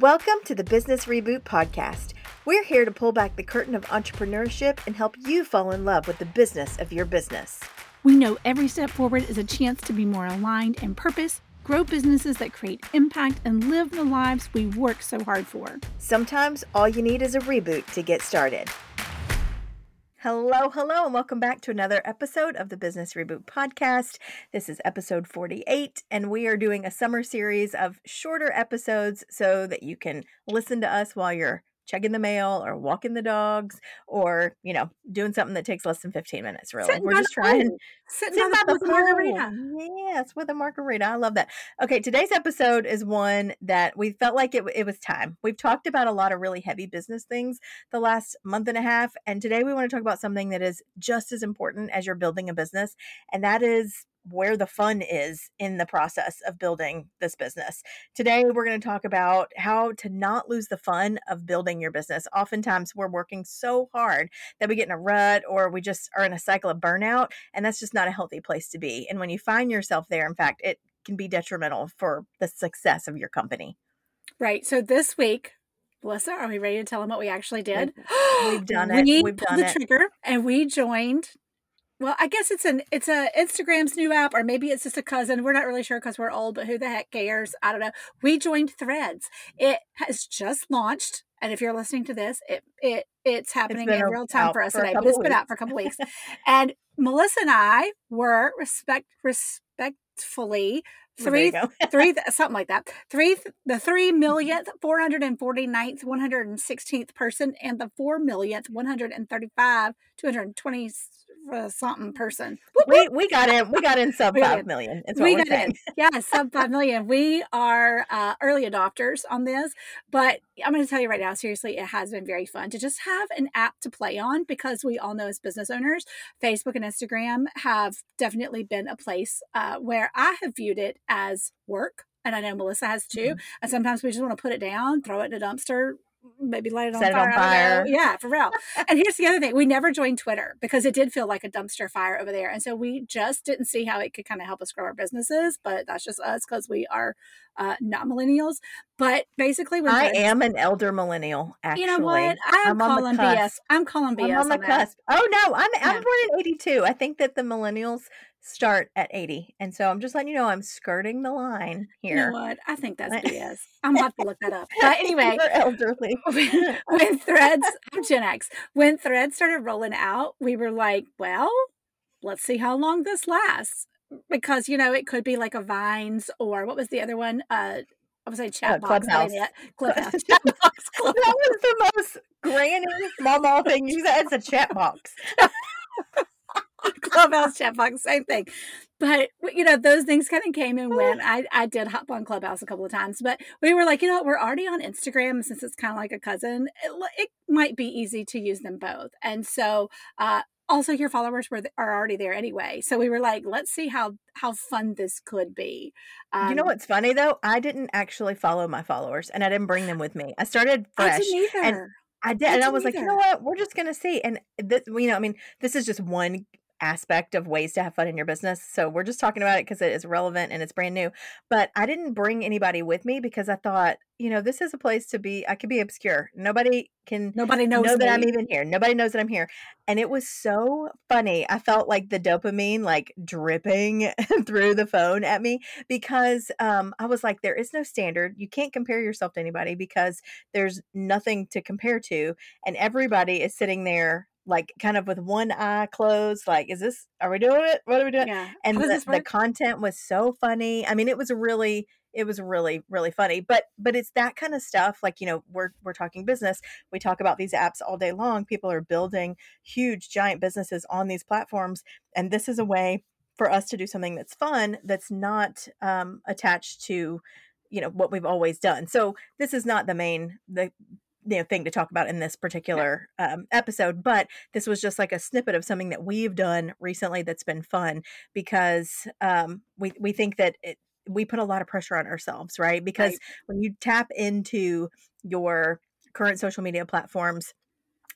Welcome to the Business Reboot Podcast. We're here to pull back the curtain of entrepreneurship and help you fall in love with the business of your business. We know every step forward is a chance to be more aligned in purpose, grow businesses that create impact, and live the lives we work so hard for. Sometimes all you need is a reboot to get started. Hello, hello, and welcome back to another episode of the Business Reboot Podcast. This is episode 48, and we are doing a summer series of shorter episodes so that you can listen to us while you're checking the mail or walking the dogs or you know doing something that takes less than 15 minutes really Sitting we're just trying pool. Sitting Sitting by by the the with a margarita. Yes, with a margarita. I love that. Okay, today's episode is one that we felt like it, it was time. We've talked about a lot of really heavy business things the last month and a half. And today we want to talk about something that is just as important as you're building a business. And that is where the fun is in the process of building this business. Today, we're going to talk about how to not lose the fun of building your business. Oftentimes, we're working so hard that we get in a rut or we just are in a cycle of burnout, and that's just not a healthy place to be. And when you find yourself there, in fact, it can be detrimental for the success of your company. Right. So this week, Melissa, are we ready to tell them what we actually did? We've done it. We We've pulled done the it. trigger and we joined. Well, I guess it's an it's a Instagram's new app, or maybe it's just a cousin. We're not really sure because we're old, but who the heck cares? I don't know. We joined Threads. It has just launched, and if you're listening to this, it it it's happening been in real time for us for today. But it's been out for a couple weeks, and Melissa and I were respect respectfully Well, there you three three something like that three the three mm-hmm. millionth 449th 116th person and the four millionth 135 220 uh, something person Whoop, we we got in. We got in sub five million. got five in. million. Is what we got saying. in yeah sub 5 million we are uh, early adopters on this but i'm going to tell you right now seriously it has been very fun to just have an app to play on because we all know as business owners facebook and instagram have definitely been a place uh, where i have viewed it as work and i know melissa has too Mm-hmm. and sometimes we just want to put it down throw it in a dumpster maybe light it on Set it fire. on I don't know. fire. Yeah, for real. and here's the other thing: we never joined Twitter because it did feel like a dumpster fire over there, and so we just didn't see how it could kind of help us grow our businesses. But that's just us because we are uh, not millennials. But basically, when I am an elder millennial. Actually, You know what? I'm, I'm on calling BS. cusp. I'm calling BS. I'm on the on cusp. Oh no, I'm I'm born in '82. I think that the millennials start at 80, and so I'm just letting you know I'm skirting the line You know here. what? I think that's BS. I'm about to look that up. But anyway, You're elderly. when, when threads i'm gen x when threads started rolling out we were like well let's see how long this lasts because you know it could be like a vines or what was the other one uh I was say chat box. Clubhouse. Clubhouse. Chat box. that was the most granny mama thing you said. It's a chat box. Clubhouse, chat box, same thing. But you know, those things kind of came and went. I I did hop on Clubhouse a couple of times, but we were like, you know, what, we're already on Instagram since it's kind of like a cousin. It, it might be easy to use them both, and so uh, also your followers were are already there anyway. So we were like, let's see how how fun this could be. you know Um, what's funny though? I didn't actually follow my followers, and I didn't bring them with me. I started I fresh. didn't and I did, I and I was like, you know what? We're just gonna see. And this, you know, I mean, this is just one aspect of ways to have fun in your business. So we're just talking about it because it is relevant and it's brand new. But I didn't bring anybody with me because I thought, you know, this is a place to be. I could be obscure. Nobody can Nobody knows know that I'm even here. Nobody knows that I'm here. And it was so funny. I felt like the dopamine like dripping through the phone at me because um, I was like, there is no standard. You can't compare yourself to anybody because there's nothing to compare to. And everybody is sitting there like kind of with one eye closed, like, is this, are we doing it? What are we doing? Yeah. And the, the content was so funny. I mean, it was really, it was really, really funny. But but it's that kind of stuff. Like, you know, we're we're talking business. We talk about these apps all day long. People are building huge, giant businesses on these platforms. And this is a way for us to do something that's fun, that's not um, attached to, you know, what we've always done. So this is not the main the you know thing to talk about in this particular um, episode but this was just like a snippet of something that we've done recently that's been fun because um, we we think that it, we put a lot of pressure on ourselves, right? Because Right. when you tap into your current social media platforms,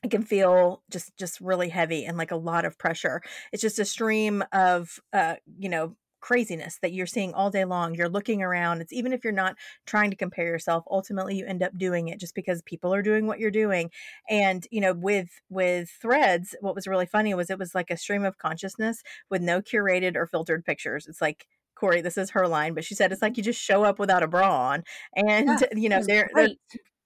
it can feel just just really heavy and like a lot of pressure. It's just a stream of uh, you know craziness that you're seeing all day long. You're looking around. It's even if you're not trying to compare yourself, ultimately you end up doing it just because people are doing what you're doing. And, you know, with with threads, what was really funny was it was like a stream of consciousness with no curated or filtered pictures. It's like Corry, this is her line, but she said it's like you just show up without a bra on. And, yeah, you know, they're, they're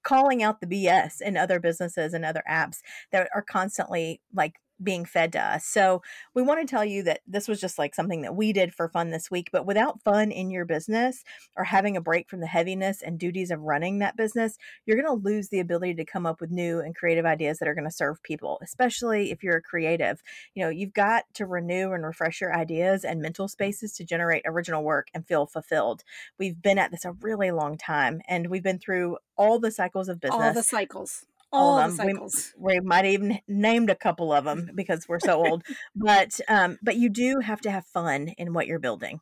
calling out the BS in other businesses and other apps that are constantly like being fed to us. So we want to tell you that this was just like something that we did for fun this week, but without fun in your business or having a break from the heaviness and duties of running that business, you're going to lose the ability to come up with new and creative ideas that are going to serve people, especially if you're a creative. You know, you've got to renew and refresh your ideas and mental spaces to generate original work and feel fulfilled. We've been at this a really long time and we've been through all the cycles of business. All the cycles all, of them. We, we, might even named a couple of them because we're so old. But um, but you do have to have fun in what you're building.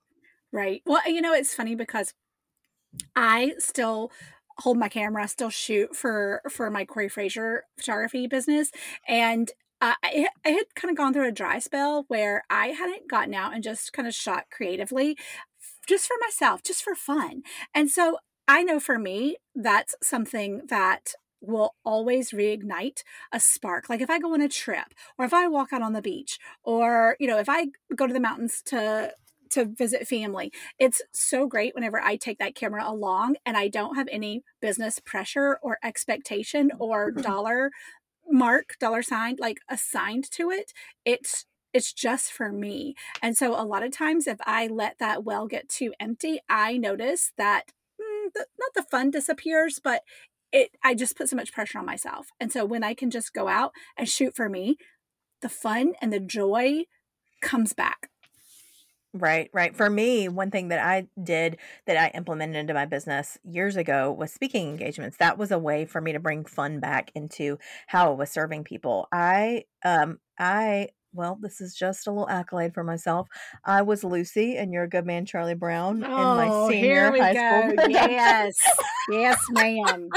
Right. Well, you know, it's funny because I still hold my camera, still shoot for for my Corry Fraser photography business, and uh, I, I had kind of gone through a dry spell where I hadn't gotten out and just kind of shot creatively, just for myself, just for fun, and so I know for me that's something that will always reignite a spark. Like if I go on a trip or if I walk out on the beach or, you know, if I go to the mountains to to visit family. It's so great whenever I take that camera along and I don't have any business pressure or expectation or dollar mark, dollar sign like assigned to it. It's it's just for me. And so a lot of times if I let that well get too empty, I notice that mm, the, not the fun disappears, but it I just put so much pressure on myself. And so when I can just go out and shoot for me, the fun and the joy comes back. Right, right. For me, one thing that I did that I implemented into my business years ago was speaking engagements. That was a way for me to bring fun back into how I was serving people. I um I well, this is just a little accolade for myself. I was Lucy and you're a good man, Charlie Brown, oh, in my oh, senior high go. school. yes, yes, ma'am.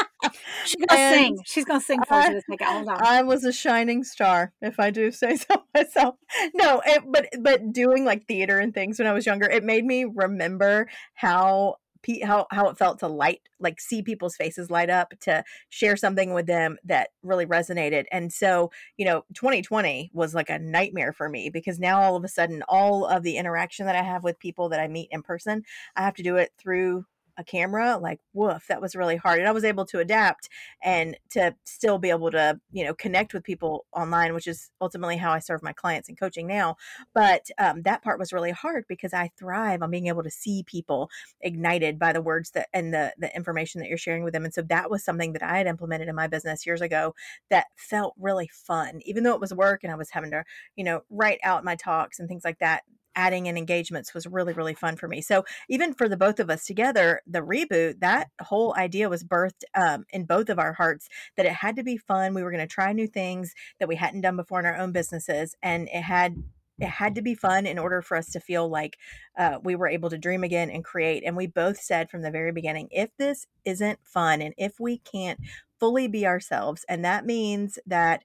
She's gonna and sing. She's gonna sing for I, you this week. Hold on. I was a shining star, if I do say so myself. No, it, but but doing like theater and things when I was younger, it made me remember how how how it felt to light like see people's faces light up to share something with them that really resonated. And so you know 2020 was like a nightmare for me because now all of a sudden all of the interaction that i have with people that i meet in person i have to do it through a camera like woof that was really hard and i was able to adapt and to still be able to you know connect with people online which is ultimately how i serve my clients in coaching now but um, that part was really hard because i thrive on being able to see people ignited by the words that and the the information that you're sharing with them and so that was something that i had implemented in my business years ago that felt really fun even though it was work and i was having to you know write out my talks and things like that adding in engagements was really really fun for me. So even for the both of us together the reboot that whole idea was birthed um, in both of our hearts that it had to be fun we were going to try new things that we hadn't done before in our own businesses and it had it had to be fun in order for us to feel like uh, we were able to dream again and create. And we both said from the very beginning if this isn't fun and if we can't fully be ourselves and that means that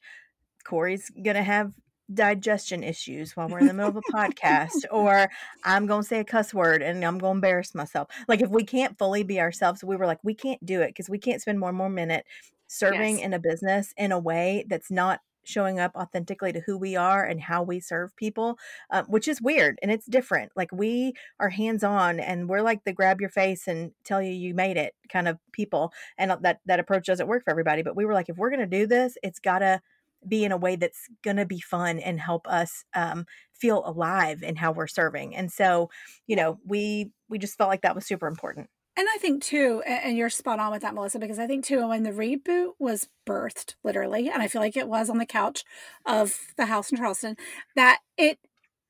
Corry's going to have digestion issues while we're in the middle of a podcast or i'm going to say a cuss word and i'm going to embarrass myself like if we can't fully be ourselves we were like we can't do it because we can't spend one more minute serving yes. in a business in a way that's not showing up authentically to who we are and how we serve people um, which is weird and it's different like we are hands on and we're like the grab your face and tell you you made it kind of people and that that approach doesn't work for everybody but we were like if we're going to do this it's got to be in a way that's going to be fun and help us um, feel alive in how we're serving. And so, you know, we we just felt like that was super important. And I think too, and you're spot on with that, Melissa, because I think too, when the reboot was birthed, literally, and I feel like it was on the couch of the house in Charleston, that it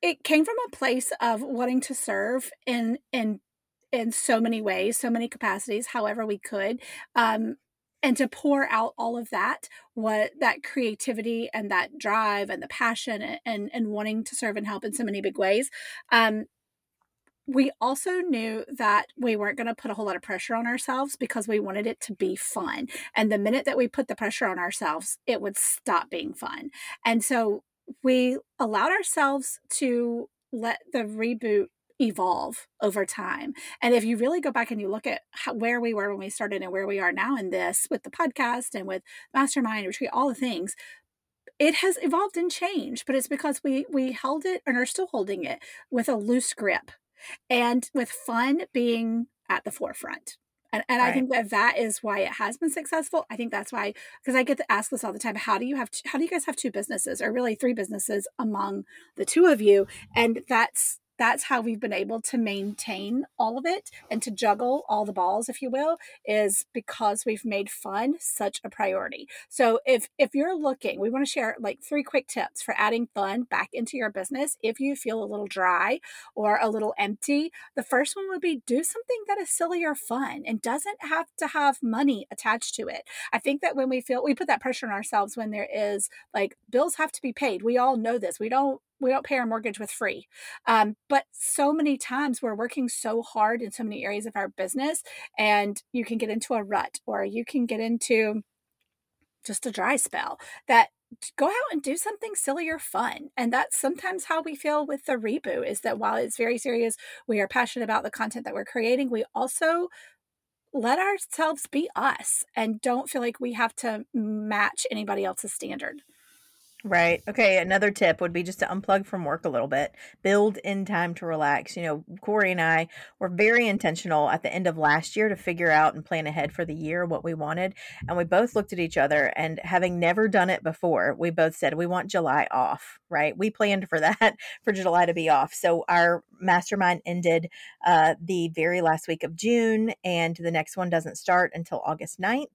it came from a place of wanting to serve in in in so many ways, so many capacities, however we could. Um, and to pour out all of that what that creativity and that drive and the passion and and, wanting to serve and help in so many big ways um, we also knew that we weren't going to put a whole lot of pressure on ourselves because we wanted it to be fun. And the minute that we put the pressure on ourselves, it would stop being fun. And so we allowed ourselves to let the reboot evolve over time. And if you really go back and you look at how, where we were when we started and where we are now in this with the podcast and with mastermind retreat, all the things, it has evolved and changed, but it's because we we held it and are still holding it with a loose grip and with fun being at the forefront. And, and right. I think that that is why it has been successful. I think that's why, because I get to ask this all the time. How do you have, how do you guys have two businesses or really three businesses among the two of you? And that's, that's how we've been able to maintain all of it and to juggle all the balls if you will is because we've made fun such a priority. So if if you're looking we want to share like three quick tips for adding fun back into your business if you feel a little dry or a little empty. The first one would be do something that is silly or fun and doesn't have to have money attached to it. I think that when we feel we put that pressure on ourselves when there is like bills have to be paid. We all know this. We don't we don't pay our mortgage with free. Um, but so many times we're working so hard in so many areas of our business, and you can get into a rut or you can get into just a dry spell that go out and do something silly or fun. And that's sometimes how we feel with the reboot is that while it's very serious, we are passionate about the content that we're creating, we also let ourselves be us and don't feel like we have to match anybody else's standard. Right. Okay. Another tip would be just to unplug from work a little bit, build in time to relax. You know, Corry and I were very intentional at the end of last year to figure out and plan ahead for the year what we wanted. And we both looked at each other and having never done it before, we both said we want July off, right? We planned for that, for July to be off. So our mastermind ended uh, the very last week of June, and the next one doesn't start until August 9th.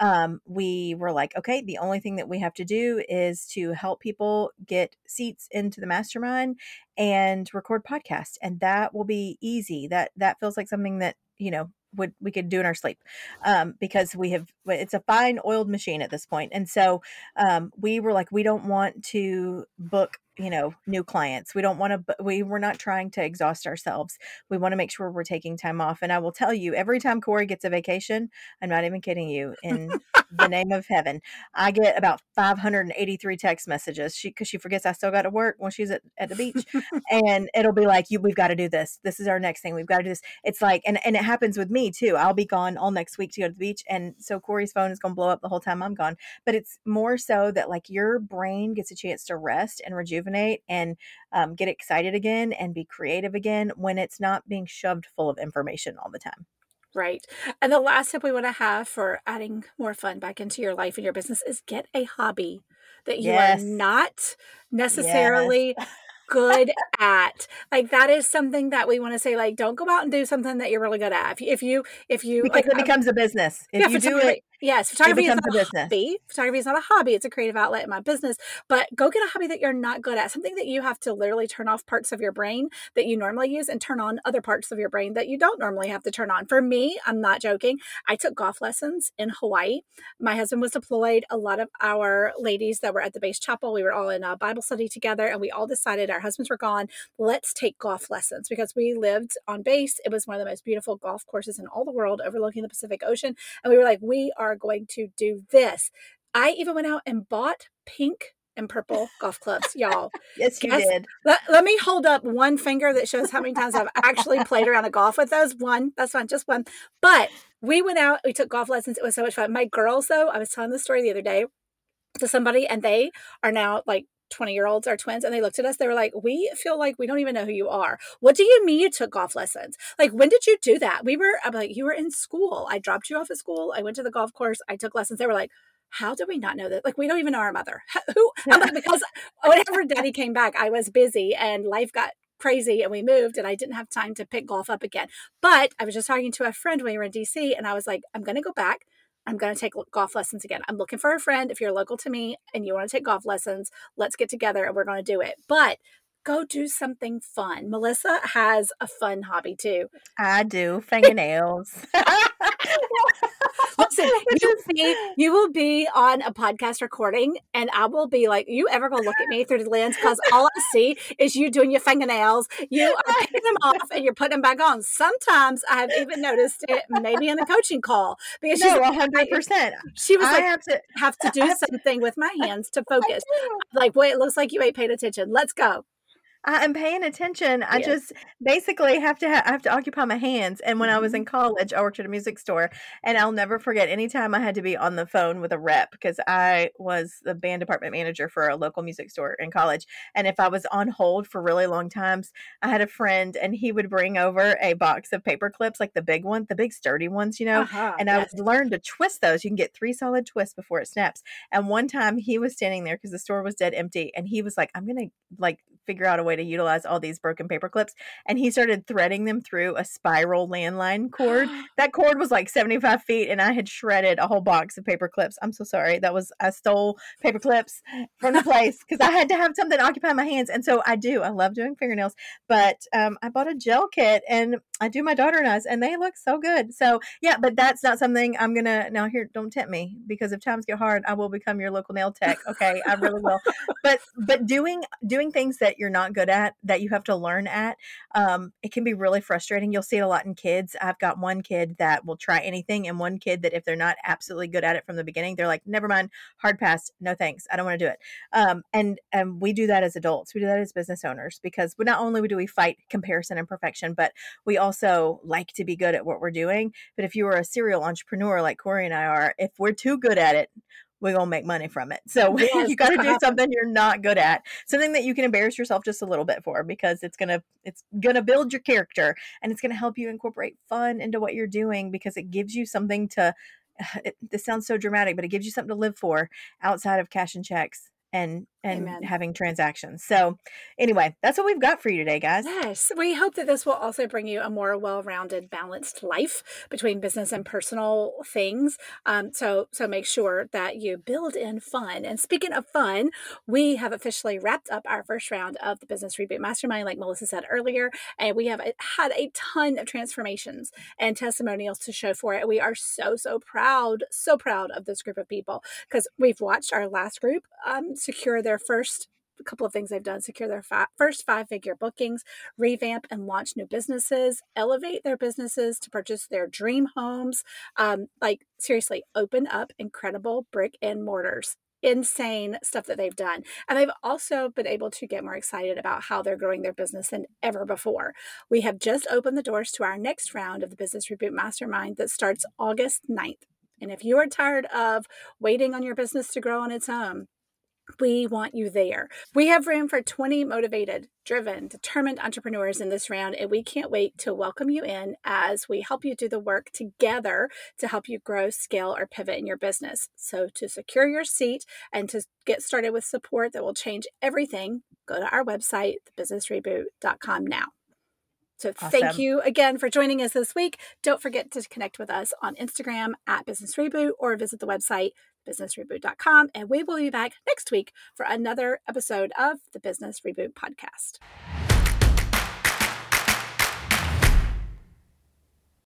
Um, we were like, okay, the only thing that we have to do is to help people get seats into the mastermind and record podcasts and that will be easy. That that feels like something that you know would we could do in our sleep um, because we have it's a fine oiled machine at this point. And so um, we were like we don't want to book you know new clients. We don't want to we we're not trying to exhaust ourselves. We want to make sure we're taking time off. And i will tell you every time corry gets a vacation i'm not even kidding you in the name of heaven i get about 583 text messages. She because she forgets i still got to work when she's at, at the beach. And it'll be like you we've got to do this. This is our next thing. We've got to do this. It's like and, and it happens with me too i'll be gone all next week to go to the beach and so corry's phone is going to blow up the whole time i'm gone but it's more so that like your brain gets a chance to rest and rejuvenate and um, get excited again and be creative again when it's not being shoved full of information all the time. Right. And the last tip we want to have for adding more fun back into your life and your business is get a hobby that you yes. are not necessarily yes. Good at. Like that is something that we want to say. Like, don't go out and do something that you're really good at. If, if you, if you, because like, it um, becomes a business. If yeah, you do it, Yes, photography is not a, hobby. Photography is not a hobby. It's a creative outlet in my business. But go get a hobby that you're not good at, something that you have to literally turn off parts of your brain that you normally use and turn on other parts of your brain that you don't normally have to turn on. For me, I'm not joking. I took golf lessons in Hawaii. My husband was deployed. A lot of our ladies that were at the base chapel, we were all in a Bible study together, and we all decided our husbands were gone. Let's take golf lessons because we lived on base. It was one of the most beautiful golf courses in all the world, overlooking the Pacific Ocean. And we were like, we are are going to do this. I even went out and bought pink and purple golf clubs, y'all. yes, you did. Let, let, me hold up one finger that shows how many times I've actually played around a golf with those. One, that's fine, just one. But we went out, we took golf lessons. It was so much fun. My girls, though, I was telling the story the other day to somebody, and they are now like 20 year olds are twins and they looked at us they were like we feel like we don't even know who you are. What do you mean you took golf lessons? Like when did you do that? We were i'm like you were in school. I dropped you off at school. I went to the golf course. I took lessons. They were like how do we not know that? Like we don't even know our mother. Who? Like, because whenever daddy came back i was busy and life got crazy and we moved and I didn't have time to pick golf up again. But I was just talking to a friend when we were in DC and I was like, I'm going to go back. I'm going to take golf lessons again. I'm looking for a friend. If you're local to me and you want to take golf lessons, let's get together and we're going to do it. But go do something fun. Melissa has a fun hobby too. I do fingernails. Listen, you will, be, you will be on a podcast recording, and I will be like, you ever go look at me through the lens because all I see is you doing your fingernails. You are taking them off and you're putting them back on. Sometimes I have even noticed it, maybe in a coaching call because no, she's hundred percent. She was I like, have to have to do something with my hands to focus. Like, wait, it looks like you ain't paid attention. Let's go. I am paying attention. I yes. just basically have to ha- I have to occupy my hands. And when mm-hmm. I was in mm-hmm. college, I worked at a music store, and I'll never forget any time I had to be on the phone with a rep because I was the band department manager for a local music store in college. And if I was on hold for really long times, I had a friend, and he would bring over a box of paper clips, like the big one, the big sturdy ones, you know. Uh-huh, and yes. I would learn to twist those. You can get three solid twists before it snaps. And one time he was standing there because the store was dead empty, and he was like, "I'm gonna like figure out a way to utilize all these broken paper clips. And he started threading them through a spiral landline cord. that cord was like 75 feet, and I had shredded a whole box of paper clips. I'm so sorry. That was, I stole paper clips from the place because I had to have something to occupy my hands. And so I do. I love doing fingernails. But um, I bought a gel kit and I do my daughter and us, and they look so good. So yeah, but that's not something I'm going to, now here, don't tempt me because if times get hard, I will become your local nail tech. Okay. I really will. But, but doing, doing things that you're not good at that you have to learn at um, it can be really frustrating. You'll see it a lot in kids. I've got one kid that will try anything and one kid that if they're not absolutely good at it from the beginning they're like never mind hard pass no thanks i don't want to do it. Um, and and we do that as adults. We do that as business owners because not only do we fight comparison and perfection but we also like to be good at what we're doing. But if you are a serial entrepreneur like corry and i are if we're too good at it we're gonna make money from it. So yes. you got to do something you're not good at, something that you can embarrass yourself just a little bit for, because it's gonna it's gonna build your character and it's gonna help you incorporate fun into what you're doing because it gives you something to. It, this sounds so dramatic, but it gives you something to live for outside of cash and checks and and Amen. having transactions. So anyway, that's what we've got for you today, guys. Yes. We hope that this will also bring you a more well-rounded, balanced life between business and personal things. Um, so so make sure that you build in fun. And speaking of fun, we have officially wrapped up our first round of the Business Reboot Mastermind, like Melissa said earlier, and we have had a ton of transformations and testimonials to show for it. We are so so proud, so proud of this group of people because we've watched our last group um, secure their first a couple of things they've done secure their fi- first five figure bookings, revamp and launch new businesses, elevate their businesses to purchase their dream homes. Um, like, seriously, open up incredible brick and mortars. Insane stuff that they've done. And they've also been able to get more excited about how they're growing their business than ever before. We have just opened the doors to our next round of the Business Reboot Mastermind that starts August 9th. And if you are tired of waiting on your business to grow on its own, we want you there. We have room for 20 motivated, driven, determined entrepreneurs in this round, and we can't wait to welcome you in as we help you do the work together to help you grow, scale, or pivot in your business. So, to secure your seat and to get started with support that will change everything, go to our website, thebusinessreboot.com now. So awesome. thank you again for joining us this week. Don't forget to connect with us on Instagram at Business Reboot or visit the website businessreboot.com. And we will be back next week for another episode of the Business Reboot Podcast.